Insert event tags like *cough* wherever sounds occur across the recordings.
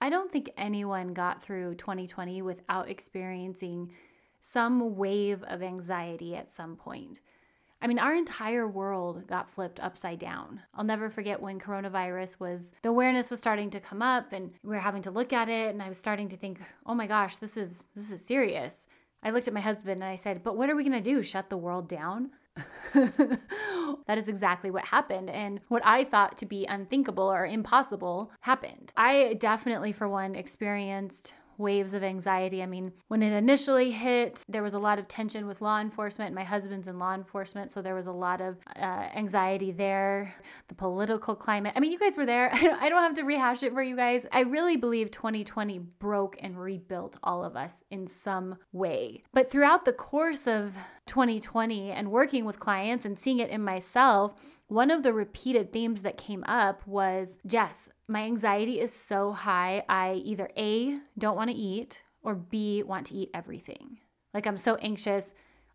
I don't think anyone got through 2020 without experiencing some wave of anxiety at some point. I mean, our entire world got flipped upside down. I'll never forget when coronavirus was, the awareness was starting to come up and we were having to look at it. And I was starting to think, oh my gosh, this is, this is serious. I looked at my husband and I said, but what are we going to do? Shut the world down? *laughs* *gasps* that is exactly what happened. And what I thought to be unthinkable or impossible happened. I definitely, for one, experienced waves of anxiety. I mean, when it initially hit, there was a lot of tension with law enforcement. My husband's in law enforcement, so there was a lot of uh, anxiety there. The political climate. I mean, you guys were there. *laughs* I don't have to rehash it for you guys. I really believe 2020 broke and rebuilt all of us in some way. But throughout the course of 2020 and working with clients and seeing it in myself, one of the repeated themes that came up was Jess, my anxiety is so high, I either A, don't want to eat, or B, want to eat everything. Like I'm so anxious,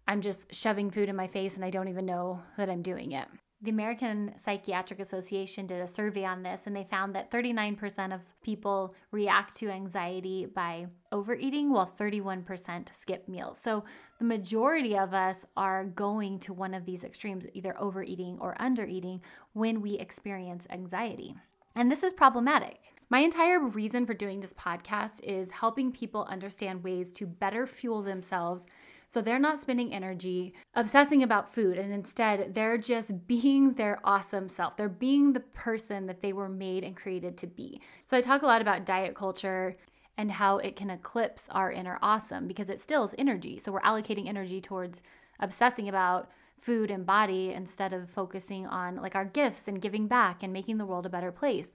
I'm just shoving food in my face and I don't even know that I'm doing it. The American Psychiatric Association did a survey on this, and they found that 39% of people react to anxiety by overeating, while 31% skip meals. So, the majority of us are going to one of these extremes, either overeating or undereating, when we experience anxiety. And this is problematic. My entire reason for doing this podcast is helping people understand ways to better fuel themselves so they're not spending energy obsessing about food and instead they're just *laughs* being their awesome self. They're being the person that they were made and created to be. So I talk a lot about diet culture and how it can eclipse our inner awesome because it stills energy. So we're allocating energy towards obsessing about food and body instead of focusing on like our gifts and giving back and making the world a better place.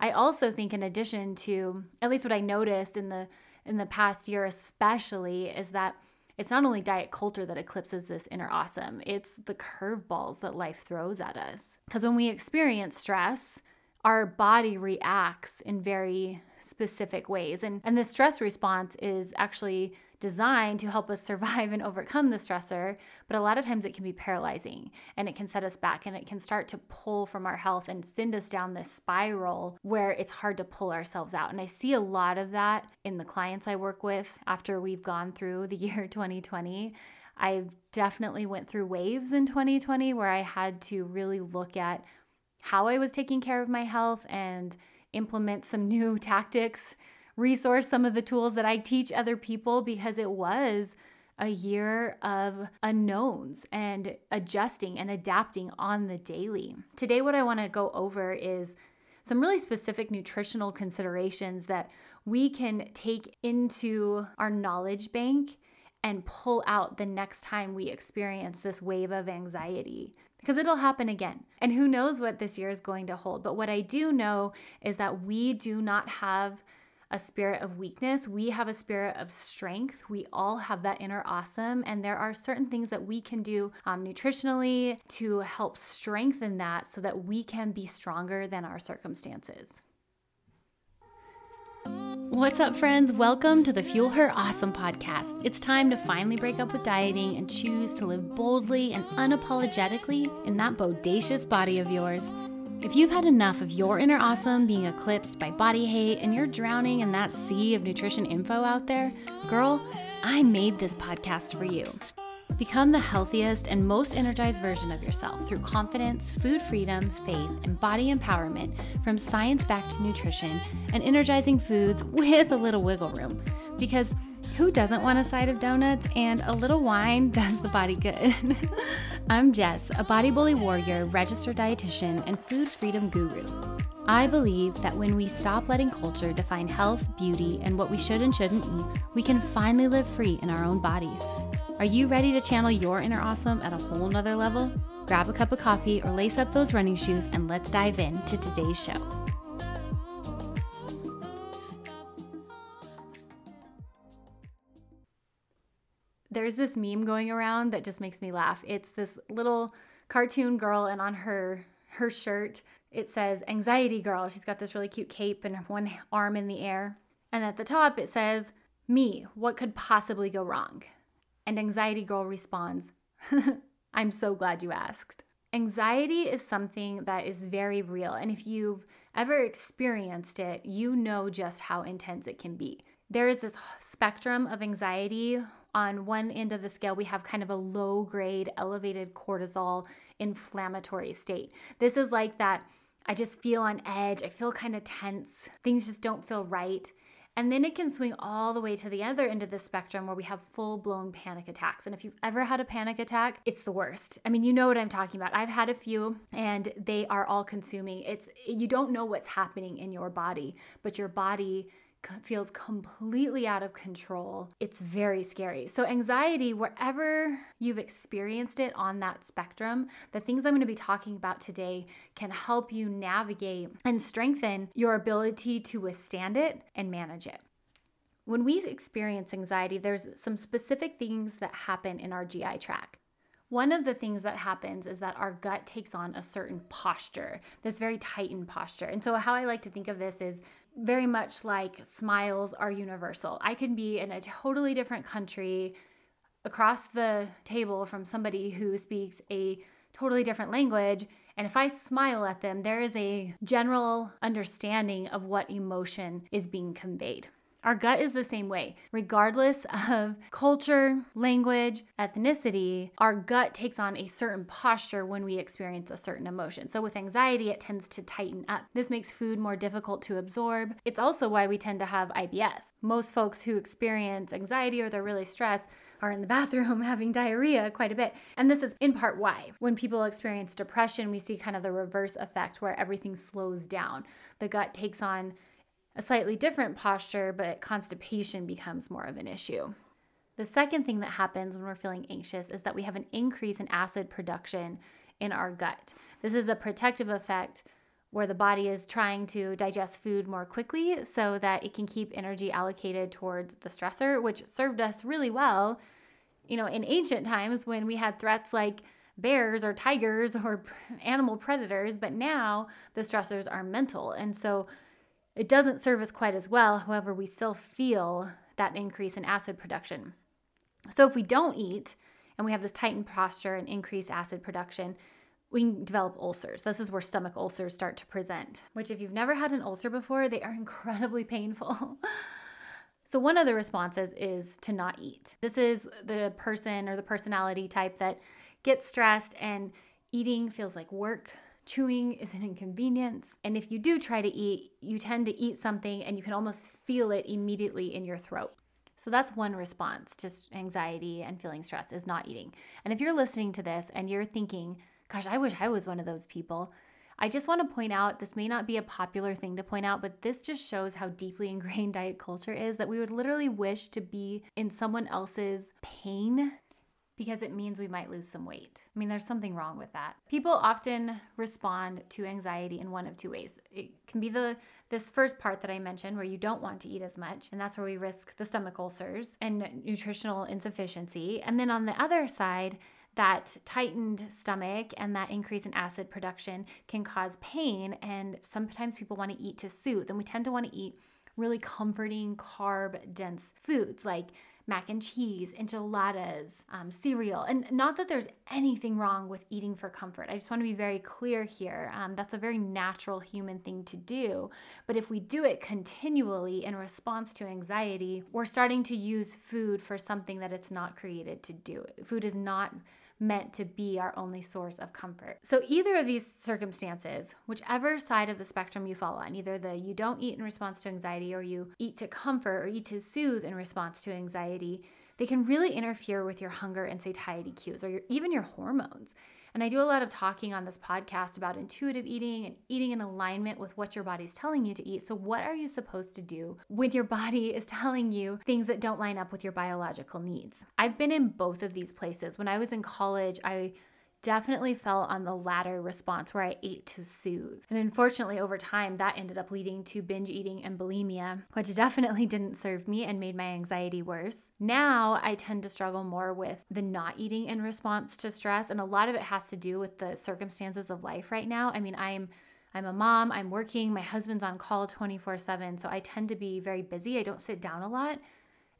I also think in addition to at least what I noticed in the in the past year especially is that it's not only diet culture that eclipses this inner awesome, it's the curveballs that life throws at us. Because when we experience stress, our body reacts in very specific ways. And, and the stress response is actually designed to help us survive and *laughs* overcome the stressor, but a lot of times it can be paralyzing and it can set us back and it can start to pull from our health and send us down this spiral where it's hard to pull ourselves out. And I see a lot of that in the clients I work with after we've gone through the *laughs* year 2020. I definitely went through waves in 2020 where I had to really look at how I was taking care of my health and implement some *laughs* new tactics resource some of the tools that I teach other people because it was a year of unknowns and adjusting and adapting on the daily. Today, what I want to go over is some really specific nutritional considerations that we can take into our knowledge bank and pull out the next time we experience this wave of anxiety because it'll happen again. And who knows what this year is going to hold. But what I do know is that we do not have a spirit of weakness. We have a spirit of strength. We all have that inner awesome. And there are certain things that we can do um, nutritionally to help strengthen that so that we can be stronger than our circumstances. What's up, friends? Welcome to the Fuel Her Awesome podcast. It's time to finally break up with dieting and choose to live boldly and unapologetically in that bodacious body of yours. If you've had enough of your inner awesome being eclipsed by body hate and you're drowning in that sea of nutrition info out there, girl, I made this podcast for you. Become the healthiest and most energized version of yourself through confidence, food freedom, faith, and body empowerment from science backed nutrition and energizing foods *laughs* with a little wiggle room. Because who doesn't want a side of donuts and a little wine *laughs* does the body good? *laughs* I'm Jess, a body bully warrior, registered dietitian, and food freedom guru. I believe that when we stop letting culture define health, beauty, and what we should and shouldn't eat, we can finally live free in our own bodies. Are you ready to channel your inner awesome at a whole nother level? Grab a cup of coffee or lace up those running shoes and let's dive in to today's show. There's this meme going around that just makes me laugh. It's this little cartoon girl, and on her her shirt it says "Anxiety Girl." She's got this really cute cape and one arm in the air, and at the top it says "Me. What could possibly go wrong?" And Anxiety Girl responds, *laughs* "I'm so glad you asked." Anxiety is something that is very real. And if you've ever experienced it, you know just how intense it can be. There is this spectrum of anxiety. On one end of the scale, we have kind of a low grade, elevated cortisol inflammatory state. This is like that I just feel on edge. I feel kind of tense. Things just don't feel right. And then it can swing all the way to the other end of the spectrum where we have full blown panic attacks. And if you've ever had a panic attack, it's the worst. I mean, you know what I'm talking about. I've had a few and they are all consuming. It's you don't know what's happening in your body, but your body feels completely out of control. It's very scary. So, anxiety, wherever you've experienced it on that spectrum, the things I'm going to be talking about today can help you navigate and strengthen your ability to withstand it and manage it. When we experience anxiety, there's some specific things that happen in our GI tract. One of the things that happens is that our gut takes on a certain posture, this very tightened posture. And so, how I like to think of this is very much like smiles are universal. I can be in a totally different country across the table from somebody who speaks a totally different language. And if I smile at them, there is a general understanding of what emotion is being conveyed. Our gut is the same way. Regardless of culture, language, ethnicity, our gut takes on a certain posture when we experience a certain emotion. So, with anxiety, it tends to tighten up. This makes food more difficult to absorb. It's also why we tend to have IBS. Most folks who experience anxiety or they're really stressed are in the *laughs* bathroom having diarrhea quite a bit. And this is in part why. When people experience depression, we see kind of the reverse effect where everything slows down. The gut takes on a slightly different posture, but constipation becomes more of an issue. The second thing that happens when we're feeling anxious is that we have an increase in acid production in our gut. This is a protective effect where the body is trying to digest food more quickly so that it can keep energy allocated towards the stressor, which served us really well, you know, in ancient times when we had threats like bears or tigers or *laughs* animal predators, but now the stressors are mental. And so it doesn't serve us quite as well. However, we still feel that increase in acid production. So if we don't eat and we have this tightened posture and increased acid production, we can develop ulcers. This is where stomach ulcers start to present, which, if you've never had an ulcer before, they are *laughs* incredibly painful. so, one of the responses is to not eat. This is the person or the personality type that gets stressed and eating feels like work Chewing is an inconvenience. And if you do try to eat, you tend to eat something and you can almost feel it immediately in your throat. So that's one response to anxiety and feeling stressed is not eating. And if you're listening to this and you're thinking, gosh, I wish I was one of those people. I just want to point out this may not be a popular thing to point out, but this just shows how deeply *laughs* ingrained diet culture is that we would literally wish to be in someone else's pain because it means we might lose some weight. I mean, there's something wrong with that. People often respond to anxiety in one of two ways. It can be the this first part that I mentioned where you don't want to eat as much, and that's where we risk the stomach ulcers and nutritional insufficiency. And then on the other side, that tightened stomach and that increase in acid production can cause pain and sometimes people want to eat to soothe and we tend to want to eat really comforting carb dense foods like mac and cheese, enchiladas, um, cereal. And not that there's anything wrong with eating for comfort. I just want to be very clear here. Um, that's a very natural human thing to do. But if we do it continually in response to anxiety, we're starting to use food for something that it's not created to do. Food is not meant to be our only source of comfort. So, either of these circumstances, whichever side of the spectrum you fall on, either the you don't eat in response to anxiety or you eat to comfort or eat to soothe in response to anxiety, they can really interfere with your hunger and satiety cues or your, even your hormones. And I do a lot of talking on this podcast about intuitive eating and eating in alignment with what your body's telling you to eat. So, what are you supposed to do when your *laughs* body is telling you things that don't line up with your biological needs? I've been in both of these places. When I was in college, I definitely fell on the latter response where I ate to soothe. And unfortunately, over time, that ended up leading to binge eating and bulimia, which *laughs* definitely didn't serve me and made my anxiety worse. Now I tend to struggle more with the not eating in response to stress. And a lot of it has to do with the circumstances of life right now. I mean, I'm I'm a mom, I'm working, my husband's on call 24 7. So I tend to be very busy. I don't sit down a lot.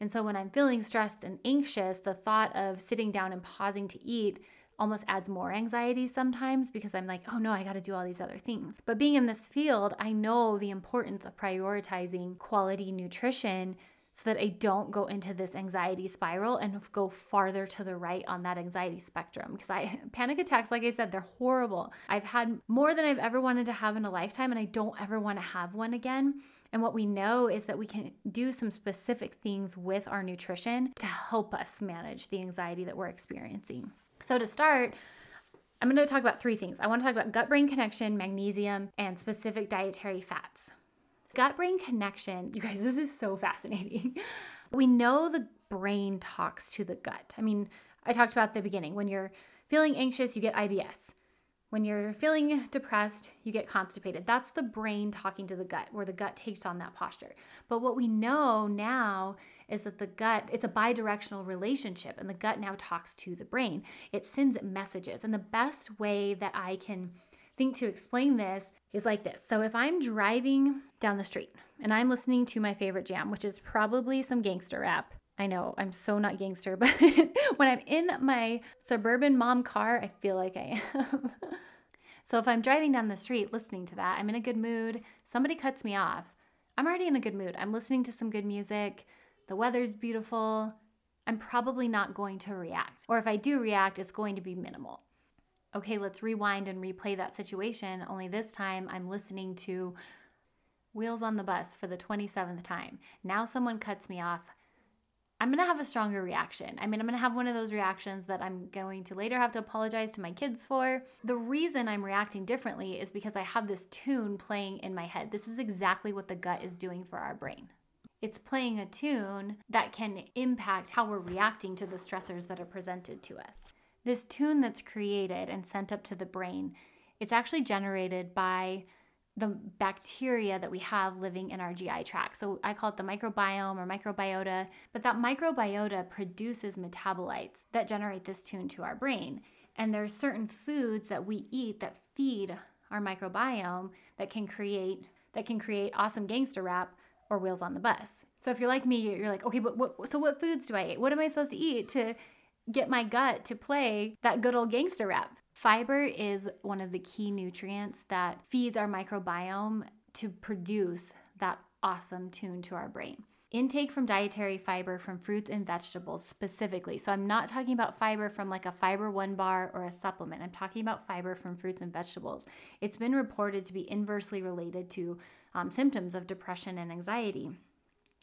And so when I'm feeling stressed and anxious, the thought of sitting down and pausing to eat almost adds more anxiety sometimes because I'm like, oh no, I got to do all these other things. But being in this field, I know the importance of prioritizing quality nutrition so that I don't go into this anxiety spiral and go farther to the right on that anxiety spectrum. Because I *laughs* panic attacks, like I said, they're horrible. I've had more than I've ever wanted to have in a lifetime, and I don't ever want to have one again. And what we know is that we can do some specific things with our nutrition to help us manage the anxiety that we're experiencing. So, to start, I'm going to talk about three things. I want to talk about gut brain connection, magnesium, and specific dietary fats. Gut brain connection, you guys, *laughs* this is so fascinating. we know the brain talks to the gut. I mean, I talked about the beginning. When you're feeling anxious, you get IBS. When you're feeling depressed, you get constipated. That's the brain talking to the gut, where the gut takes on that posture. But what we know now is that the gut, it's a bidirectional relationship, and the gut now talks to the brain. It sends messages. And the best way that I can think to explain this is like this. So if I'm driving down the street and I'm listening to my favorite jam, which is probably some gangster rap, I know I'm so not gangster, *laughs* but when I'm in my suburban mom car, I feel like I am. *laughs* so if I'm driving down the street listening to that, I'm in a good mood. Somebody cuts me off. I'm already in a good mood. I'm listening to some good music. The weather's beautiful. I'm probably not going to react. Or if I do react, it's going to be minimal. Okay, let's rewind and replay that situation. Only this time I'm listening to Wheels on the Bus for the 27th time. Now someone cuts me off. I'm going to have a stronger reaction. I mean, I'm going to have one of those reactions that I'm going to later have to apologize to my kids for. The reason I'm reacting differently is because I have this tune playing in my head. This is exactly what the gut is doing for our brain. It's playing a tune that can impact how we're reacting to the stressors that are presented to us. This tune that's created and sent up to the brain, it's actually generated by the bacteria that we have living in our GI tract. So I call it the microbiome or microbiota, but that microbiota produces metabolites that generate this tune to our brain. And there's certain foods that we eat that feed our microbiome that can create that can create awesome gangster rap or wheels on the bus. So if you're like me, you're like, okay, but what, so what foods do I eat? What am I supposed to eat to get my gut to play that good old gangster rap? Fiber is one of the key nutrients that feeds our microbiome to produce that awesome tune to our brain. Intake from dietary fiber from fruits and vegetables specifically. So, I'm not talking about fiber from like a fiber one bar or a supplement. I'm talking about fiber from fruits and vegetables. It's been reported to be inversely related to um, symptoms of depression and anxiety.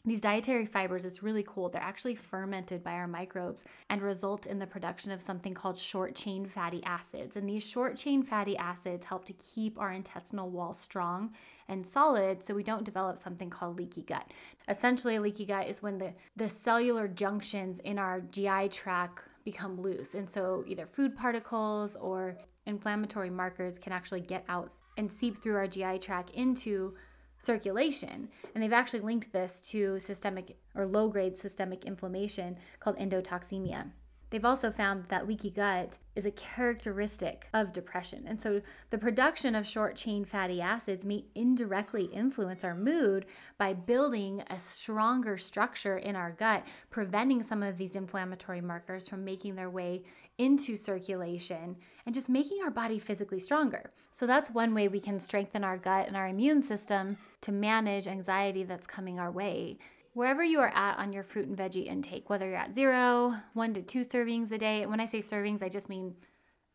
These dietary fibers is really cool. They're actually fermented by our microbes and result in the production of something called short chain fatty acids. And these short chain fatty acids help to keep our intestinal wall strong and solid so we don't develop something called leaky gut. Essentially, a leaky gut is when the, the cellular junctions in our GI tract become loose. And so either food particles or inflammatory markers can actually get out and seep through our GI tract into circulation. And they've actually linked this to systemic or low grade systemic inflammation called endotoxemia. They've also found that leaky gut is a characteristic of depression. And so the production of short chain fatty acids may indirectly influence our mood by building a stronger structure in our gut, preventing some of these inflammatory markers from making their way into circulation and just making our body physically stronger. So that's one way we can strengthen our gut and our immune system to manage anxiety that's coming our way wherever you are at on your fruit and veggie intake, whether you're at zero, one to two servings a day. When I say servings, I just mean,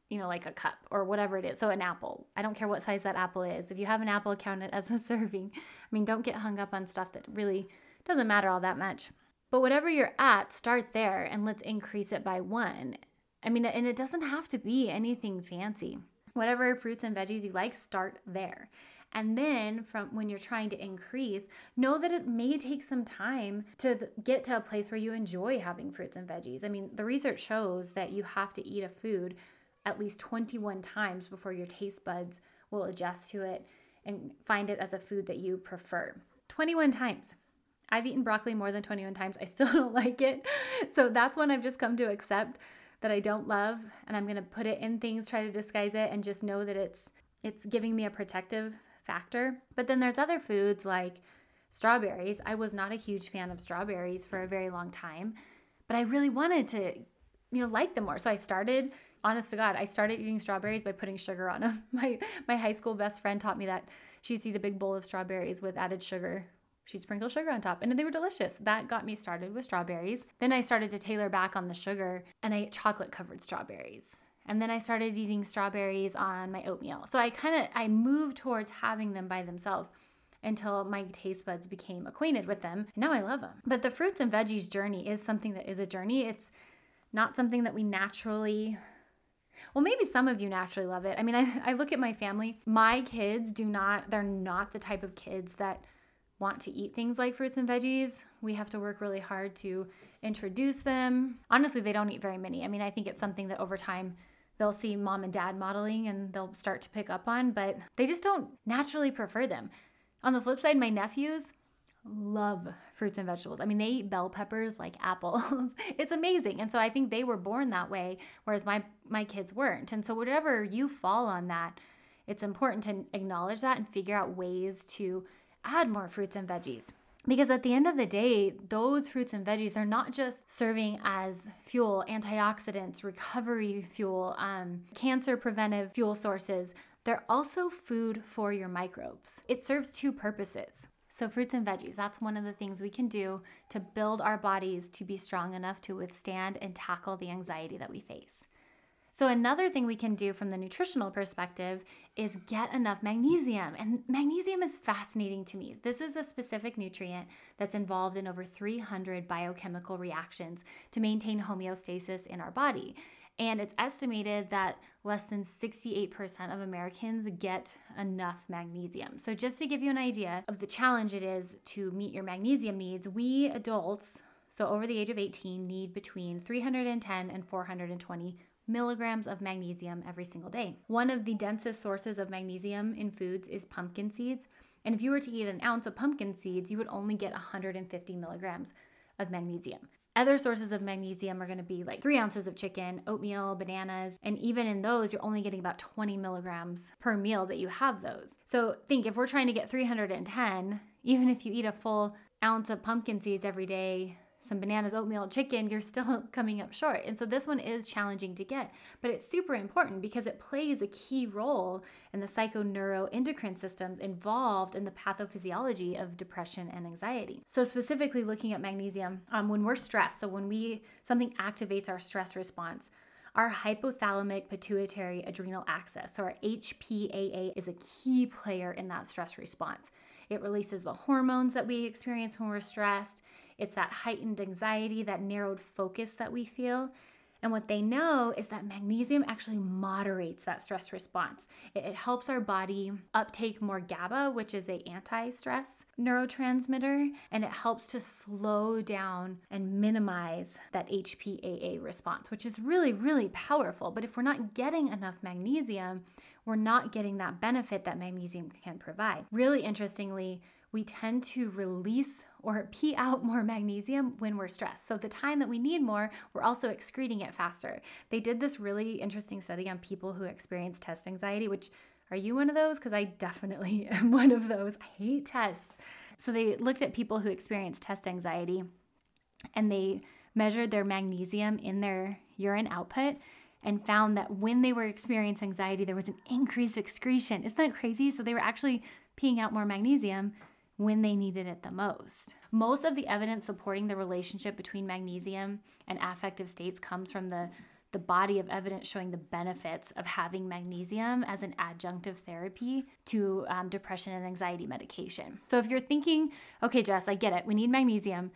you know, like a cup or whatever it is. So an apple. I don't care what size that apple is. If you have an apple, count it as a *laughs* serving. I mean, don't get hung up on stuff that really doesn't matter all that much. But whatever you're at, start there and let's increase it by one. I mean, and it doesn't have to be anything fancy. Whatever fruits and veggies you like, start there. And then from when you're trying to increase, know that it may take some time to get to a place where you enjoy having fruits and veggies. I mean, the research shows that you have to eat a food at least 21 times before your taste buds will adjust to it and find it as a food that you prefer. 21 times. I've eaten broccoli more than 21 times. I still *laughs* don't like it. So that's one I've just come to accept that I don't love and I'm going to put it in things, try to disguise it and just know that it's it's giving me a protective factor. But then there's other foods like strawberries. I was not a huge fan of strawberries for a very long time, but I really wanted to you know, like them more. So I started, honest to God, I started eating strawberries by putting sugar on them. *laughs* My my high school best friend taught me that she used to eat a big bowl of strawberries with added sugar. She'd sprinkle sugar on top, and they were delicious. That got me started with strawberries. Then I started to tailor back on the sugar, and I ate chocolate covered strawberries. And then I started eating strawberries on my oatmeal. So I kind of I moved towards having them by themselves until my taste buds became acquainted with them. Now I love them. But the fruits and veggies journey is something that is a journey. It's not something that we naturally well, maybe some of you naturally love it. I mean, *laughs* I, I look at my family. My kids do not, they're not the type of kids that want to eat things like fruits and veggies. We have to work really hard to introduce them. Honestly, they don't eat very many. I mean, I think it's something that over time they'll see mom and dad modeling and they'll start to pick up on, but they just don't naturally prefer them. On the flip side, my nephews, love fruits and vegetables. I mean, they eat bell peppers like *laughs* apples. it's amazing. And so I think they were born that way whereas my my kids weren't. And so whatever you fall on that, it's important to acknowledge that and figure out ways to add more fruits and veggies. Because at the end of the day, those fruits and veggies are not just serving as fuel, antioxidants, recovery fuel, um, cancer preventive fuel sources. They're also food for your microbes. It serves two purposes. So, fruits and veggies, that's one of the things we can do to build our bodies to be strong enough to withstand and tackle the anxiety that we face. So, another thing we can do from the nutritional perspective is get enough magnesium. And magnesium is fascinating to me. This is a specific nutrient that's involved in over 300 biochemical reactions to maintain homeostasis in our body. And it's estimated that less than 68% of Americans get enough magnesium. So, just to give you an idea of the challenge it is to meet your magnesium needs, we adults, so over the age of 18, need between 310 and 420 milligrams of magnesium every single day. One of the densest sources of magnesium in foods is pumpkin seeds. And if you were to eat an ounce of pumpkin seeds, you would only get 150 milligrams of magnesium. Other sources of magnesium are going to be like three ounces of chicken, oatmeal, bananas, and even in those, you're only getting about 20 milligrams per meal that you have those. So think if we're trying to get 310, even if you eat a full ounce of pumpkin seeds every day, some bananas, oatmeal, chicken, you're still *laughs* coming up short. And so this one is challenging to get, but it's super important because it plays a key role in the psychoneuroendocrine systems involved in the pathophysiology of depression and anxiety. So specifically looking at magnesium, um, when we're stressed, so when we something activates our stress response, our hypothalamic pituitary adrenal axis, so our HPAA, is a key player in that stress response. It releases the hormones that we experience when we're stressed. It's that heightened anxiety, that narrowed focus that we feel. And what they know is that magnesium actually moderates that stress response. It, it helps our body uptake more GABA, which is a anti-stress neurotransmitter, and it helps to slow down and minimize that HPAA response, which is really, really powerful. But if we're not getting enough magnesium, we're not getting that benefit that magnesium can provide. Really interestingly, we tend to release or pee out more magnesium when we're stressed. So, the time that we need more, we're also excreting it faster. They did this really interesting study on people who experience test anxiety, which are you one of those? Because I definitely *laughs* am one of those. I hate tests. So, they looked at people who experience test anxiety and they measured their magnesium in their urine output and found that when they were experiencing anxiety, there was an increased excretion. Isn't that crazy? So, they were actually peeing out more magnesium when they needed it the most. Most of the evidence supporting the relationship between magnesium and affective states comes from the the body of evidence showing the benefits of having magnesium as an adjunctive therapy to um, depression and anxiety medication. So, if you're thinking, okay, Jess, I get it, we need magnesium.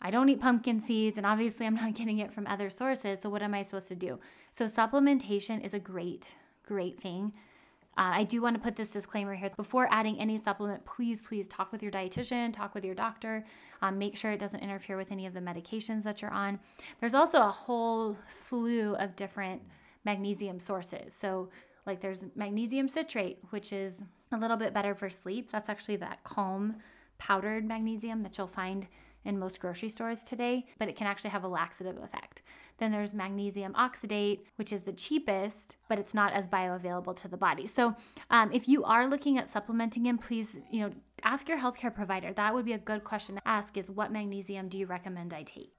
I don't eat pumpkin seeds, and obviously, I'm *laughs* not getting it from other sources. So, what am I supposed to do? So, supplementation is a great, great thing uh, I do want to put this disclaimer here. Before adding any supplement, please, please talk with your dietitian, talk with your doctor, um, make sure it doesn't interfere with any of the medications that you're on. There's also a whole slew of different magnesium sources. So, like there's magnesium citrate, which is a little bit better for sleep. That's actually that calm powdered magnesium that you'll find in most grocery stores today, but it can actually have a laxative effect. Then there's magnesium oxidate, which is the cheapest, but it's not as bioavailable to the body. So um, if you are looking at supplementing in, please, you know, ask your healthcare provider. That would be a good question to ask is what magnesium do you recommend I take?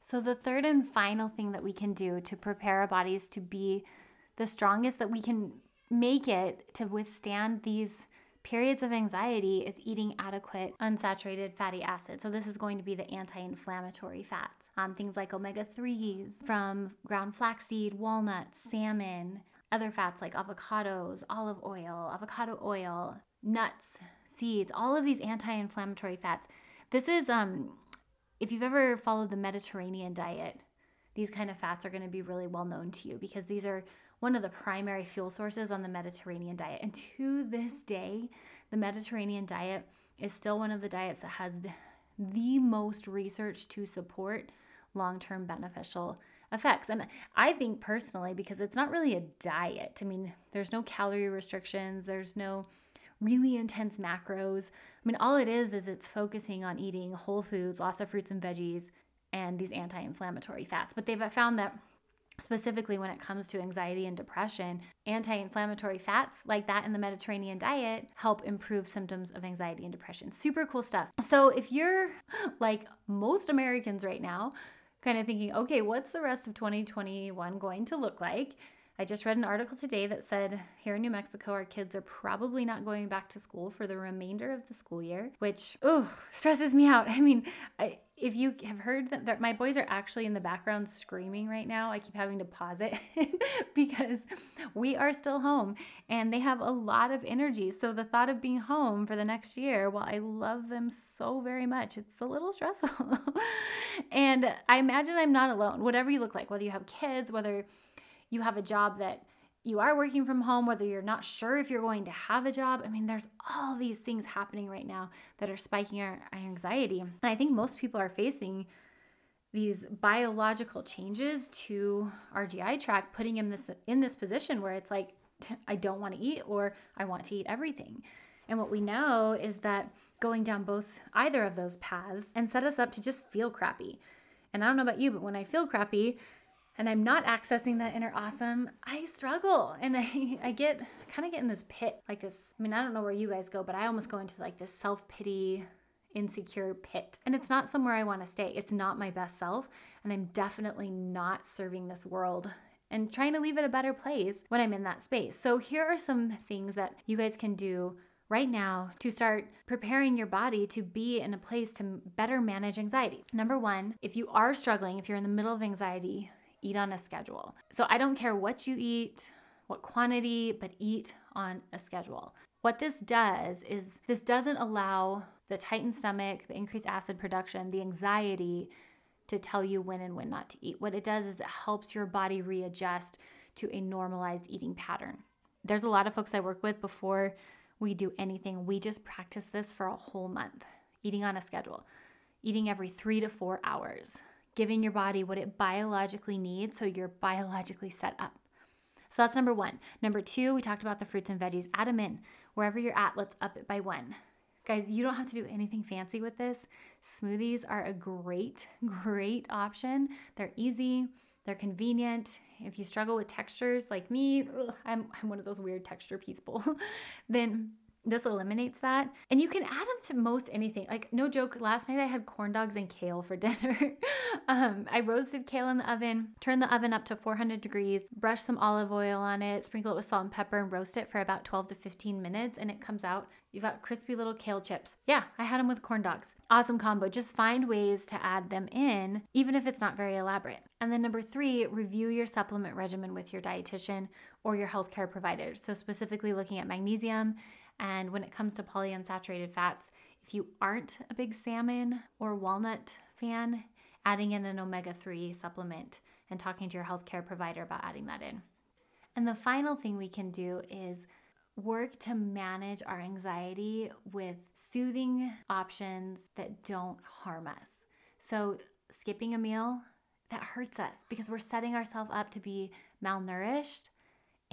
So, the third and final thing that we can do to prepare our bodies to be the strongest that we can make it to withstand these periods of anxiety is eating adequate unsaturated fatty acids. So, this is going to be the anti inflammatory fats. Um, things like omega 3s from ground flaxseed, walnuts, salmon, other fats like avocados, olive oil, avocado oil, nuts, seeds, all of these anti inflammatory fats. This is, um, if you've ever followed the Mediterranean diet, these kind of fats are going to be really well known to you because these are one of the primary fuel sources on the Mediterranean diet. And to this day, the Mediterranean diet is still one of the diets that has the, most research to support long term beneficial effects. And I think personally, because it's not really a diet, I mean, there's no calorie restrictions, there's no really intense macros. I mean, all it is is it's focusing on eating whole foods, lots of fruits and veggies, and these anti inflammatory fats. But they've found that specifically when it comes to anxiety and depression, anti inflammatory fats like that in the Mediterranean diet help improve symptoms of anxiety and depression. Super cool stuff. So, if you're *laughs* like most Americans right now, kind of thinking, okay, what's the rest of 2021 going to look like? I just read an article today that said here in New Mexico, our kids are probably not going back to school for the remainder of the school year, which, oh, stresses me out. *laughs* I mean, I, if you have heard that, that, my boys are actually in the background screaming right now, I keep having to pause it *laughs* because we are still home and they have a lot of energy. So the thought of being home for the next year, while I love them so very much, it's a little *laughs* stressful. and I imagine I'm not alone. Whatever you look like, whether you have kids, whether you have a job that you are working from home, whether you're not sure if you're going to have a job. I mean, there's all these things happening right now that are spiking our, anxiety. And I think most people are facing these biological changes to our GI tract, putting in this in this position where it's like I don't want to eat or I want to eat everything. And what we know is that going down both either of those paths and set us up to just feel crappy. And I don't know about you, but when I feel crappy, and I'm not accessing that inner awesome, I struggle and I, I get kind of get in this pit, like this. I mean, I don't know where you guys go, but I almost go into like this self pity, insecure pit. And it's not somewhere I want to stay. It's not my best self. And I'm definitely not serving this world and trying to leave it a better place when I'm in that space. So, here are some things that you guys can do right now to start preparing your body to be in a place to better manage anxiety. Number one, if you are struggling, if you're in the middle of anxiety, eat on a schedule. So I don't care what you eat, what quantity, but eat on a schedule. What this does is this doesn't allow the tightened stomach, the increased acid production, the anxiety to tell you when and when not to eat. What it does is it helps your body readjust to a normalized eating pattern. There's a lot of folks I work with before we do anything, we just practice this for a whole month, eating on a schedule, eating every three to four hours giving your body what it biologically needs so you're biologically set up. So that's number one. Number two, we talked about the fruits and veggies. Add them in. Wherever you're at, let's up it by one. Guys, you don't have to do anything fancy with this. Smoothies are a great, *laughs* great option. They're easy, they're convenient. If you struggle with textures like me, ugh, I'm, I'm one of those weird texture people, *laughs* then this eliminates that. And you can add them to most anything. Like, no joke, last night I had corn dogs and kale for *laughs* dinner. um, I roasted kale in the oven, turned the oven up to 400 degrees, brush some olive oil on it, sprinkle it with salt and pepper, and roast it for about 12 to 15 minutes. And it comes out. You've got crispy little kale chips. Yeah, I had them with corn dogs. Awesome combo. Just find ways to add them in, even if it's not very elaborate. And then number three, review your supplement regimen with your dietitian or your healthcare provider. So, specifically looking at magnesium and when it comes to polyunsaturated fats, if you aren't a big salmon or walnut fan, adding in an omega 3 supplement and talking to your healthcare provider about adding that in. And the final thing we can do is work to manage our anxiety with soothing options that don't harm us. So, skipping a meal that hurts us because we're setting ourselves up to be malnourished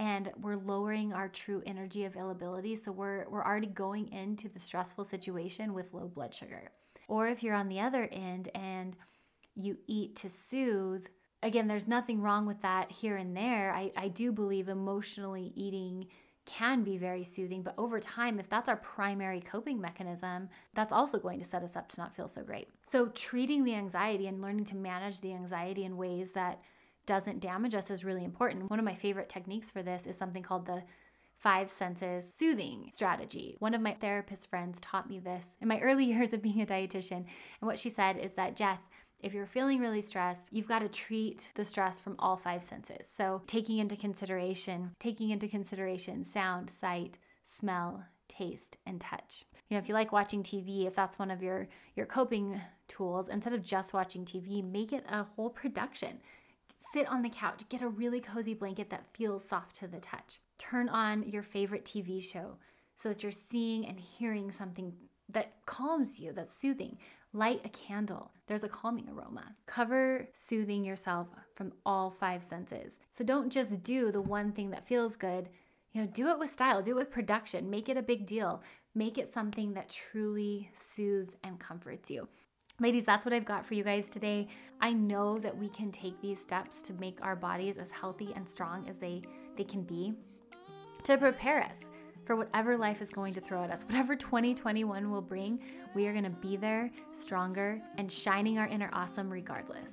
and we're lowering our true energy availability. So we're, we're already going into the stressful situation with low blood sugar. Or if you're on the other end and you eat to soothe, again, there's nothing wrong with that here and there. I, I do believe emotionally eating can be very soothing, but over time, if that's our primary coping mechanism, that's also going to set us up to not feel so great. So, treating the anxiety and learning to manage the anxiety in ways that doesn't damage us is really important. One of my favorite techniques for this is something called the five senses soothing strategy. One of my therapist friends taught me this in my *laughs* early years of being a dietitian. And what she said is that, Jess, if you're feeling really stressed, you've got to treat the stress from all five senses. So, taking into consideration, taking into consideration sound, sight, smell, taste, and touch. You know, if you like watching TV, if that's one of your your coping tools, instead of just watching TV, make it a whole production. Sit on the couch, get a really cozy blanket that feels soft to the touch. Turn on your favorite TV show so that you're seeing and hearing something that calms you, that's soothing. Light a candle. There's a calming aroma. Cover soothing yourself from all five senses. So don't just do the one thing that feels good. You know, do it with style, do it with production, make it a big deal. Make it something that truly soothes and comforts you. Ladies, that's what I've got for you guys today. I know that we can take these steps to make our bodies as healthy and strong as they, they can be to prepare us for whatever life is going to throw at us. Whatever *laughs* 2021 will bring, we are going to be there, stronger, and shining our inner awesome regardless.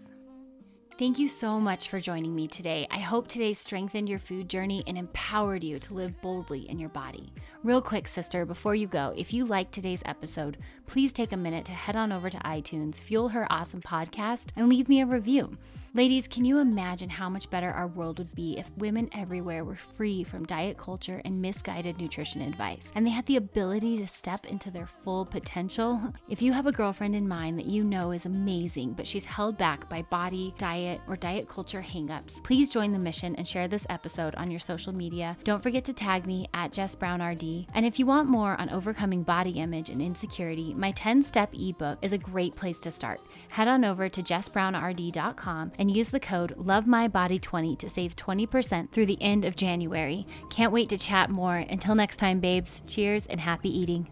Thank you so much for joining me today. I hope today strengthened your food journey and empowered you to live boldly in your body. Real quick, sister, before you go, if you like today's episode, please take a minute to head on over to iTunes, Fuel Her Awesome Podcast, and leave me a review. Ladies, can you imagine how much better our world would be if women everywhere were free from diet culture and misguided nutrition advice and they had the ability to step into their full potential? *laughs* If you have a girlfriend in mind that you know is amazing, but she's held back by body, diet, or diet culture hangups, please join the mission and share this episode on your social media. Don't forget to tag me at Jess Brown RD. And if you want more on overcoming body image and insecurity, my 10 step ebook is a great place to start. Head on over to jessbrownrd.com and use the code LOVEMYBODY20 to save 20% through the end of January. Can't wait to chat more. Until next time, babes, cheers and happy eating.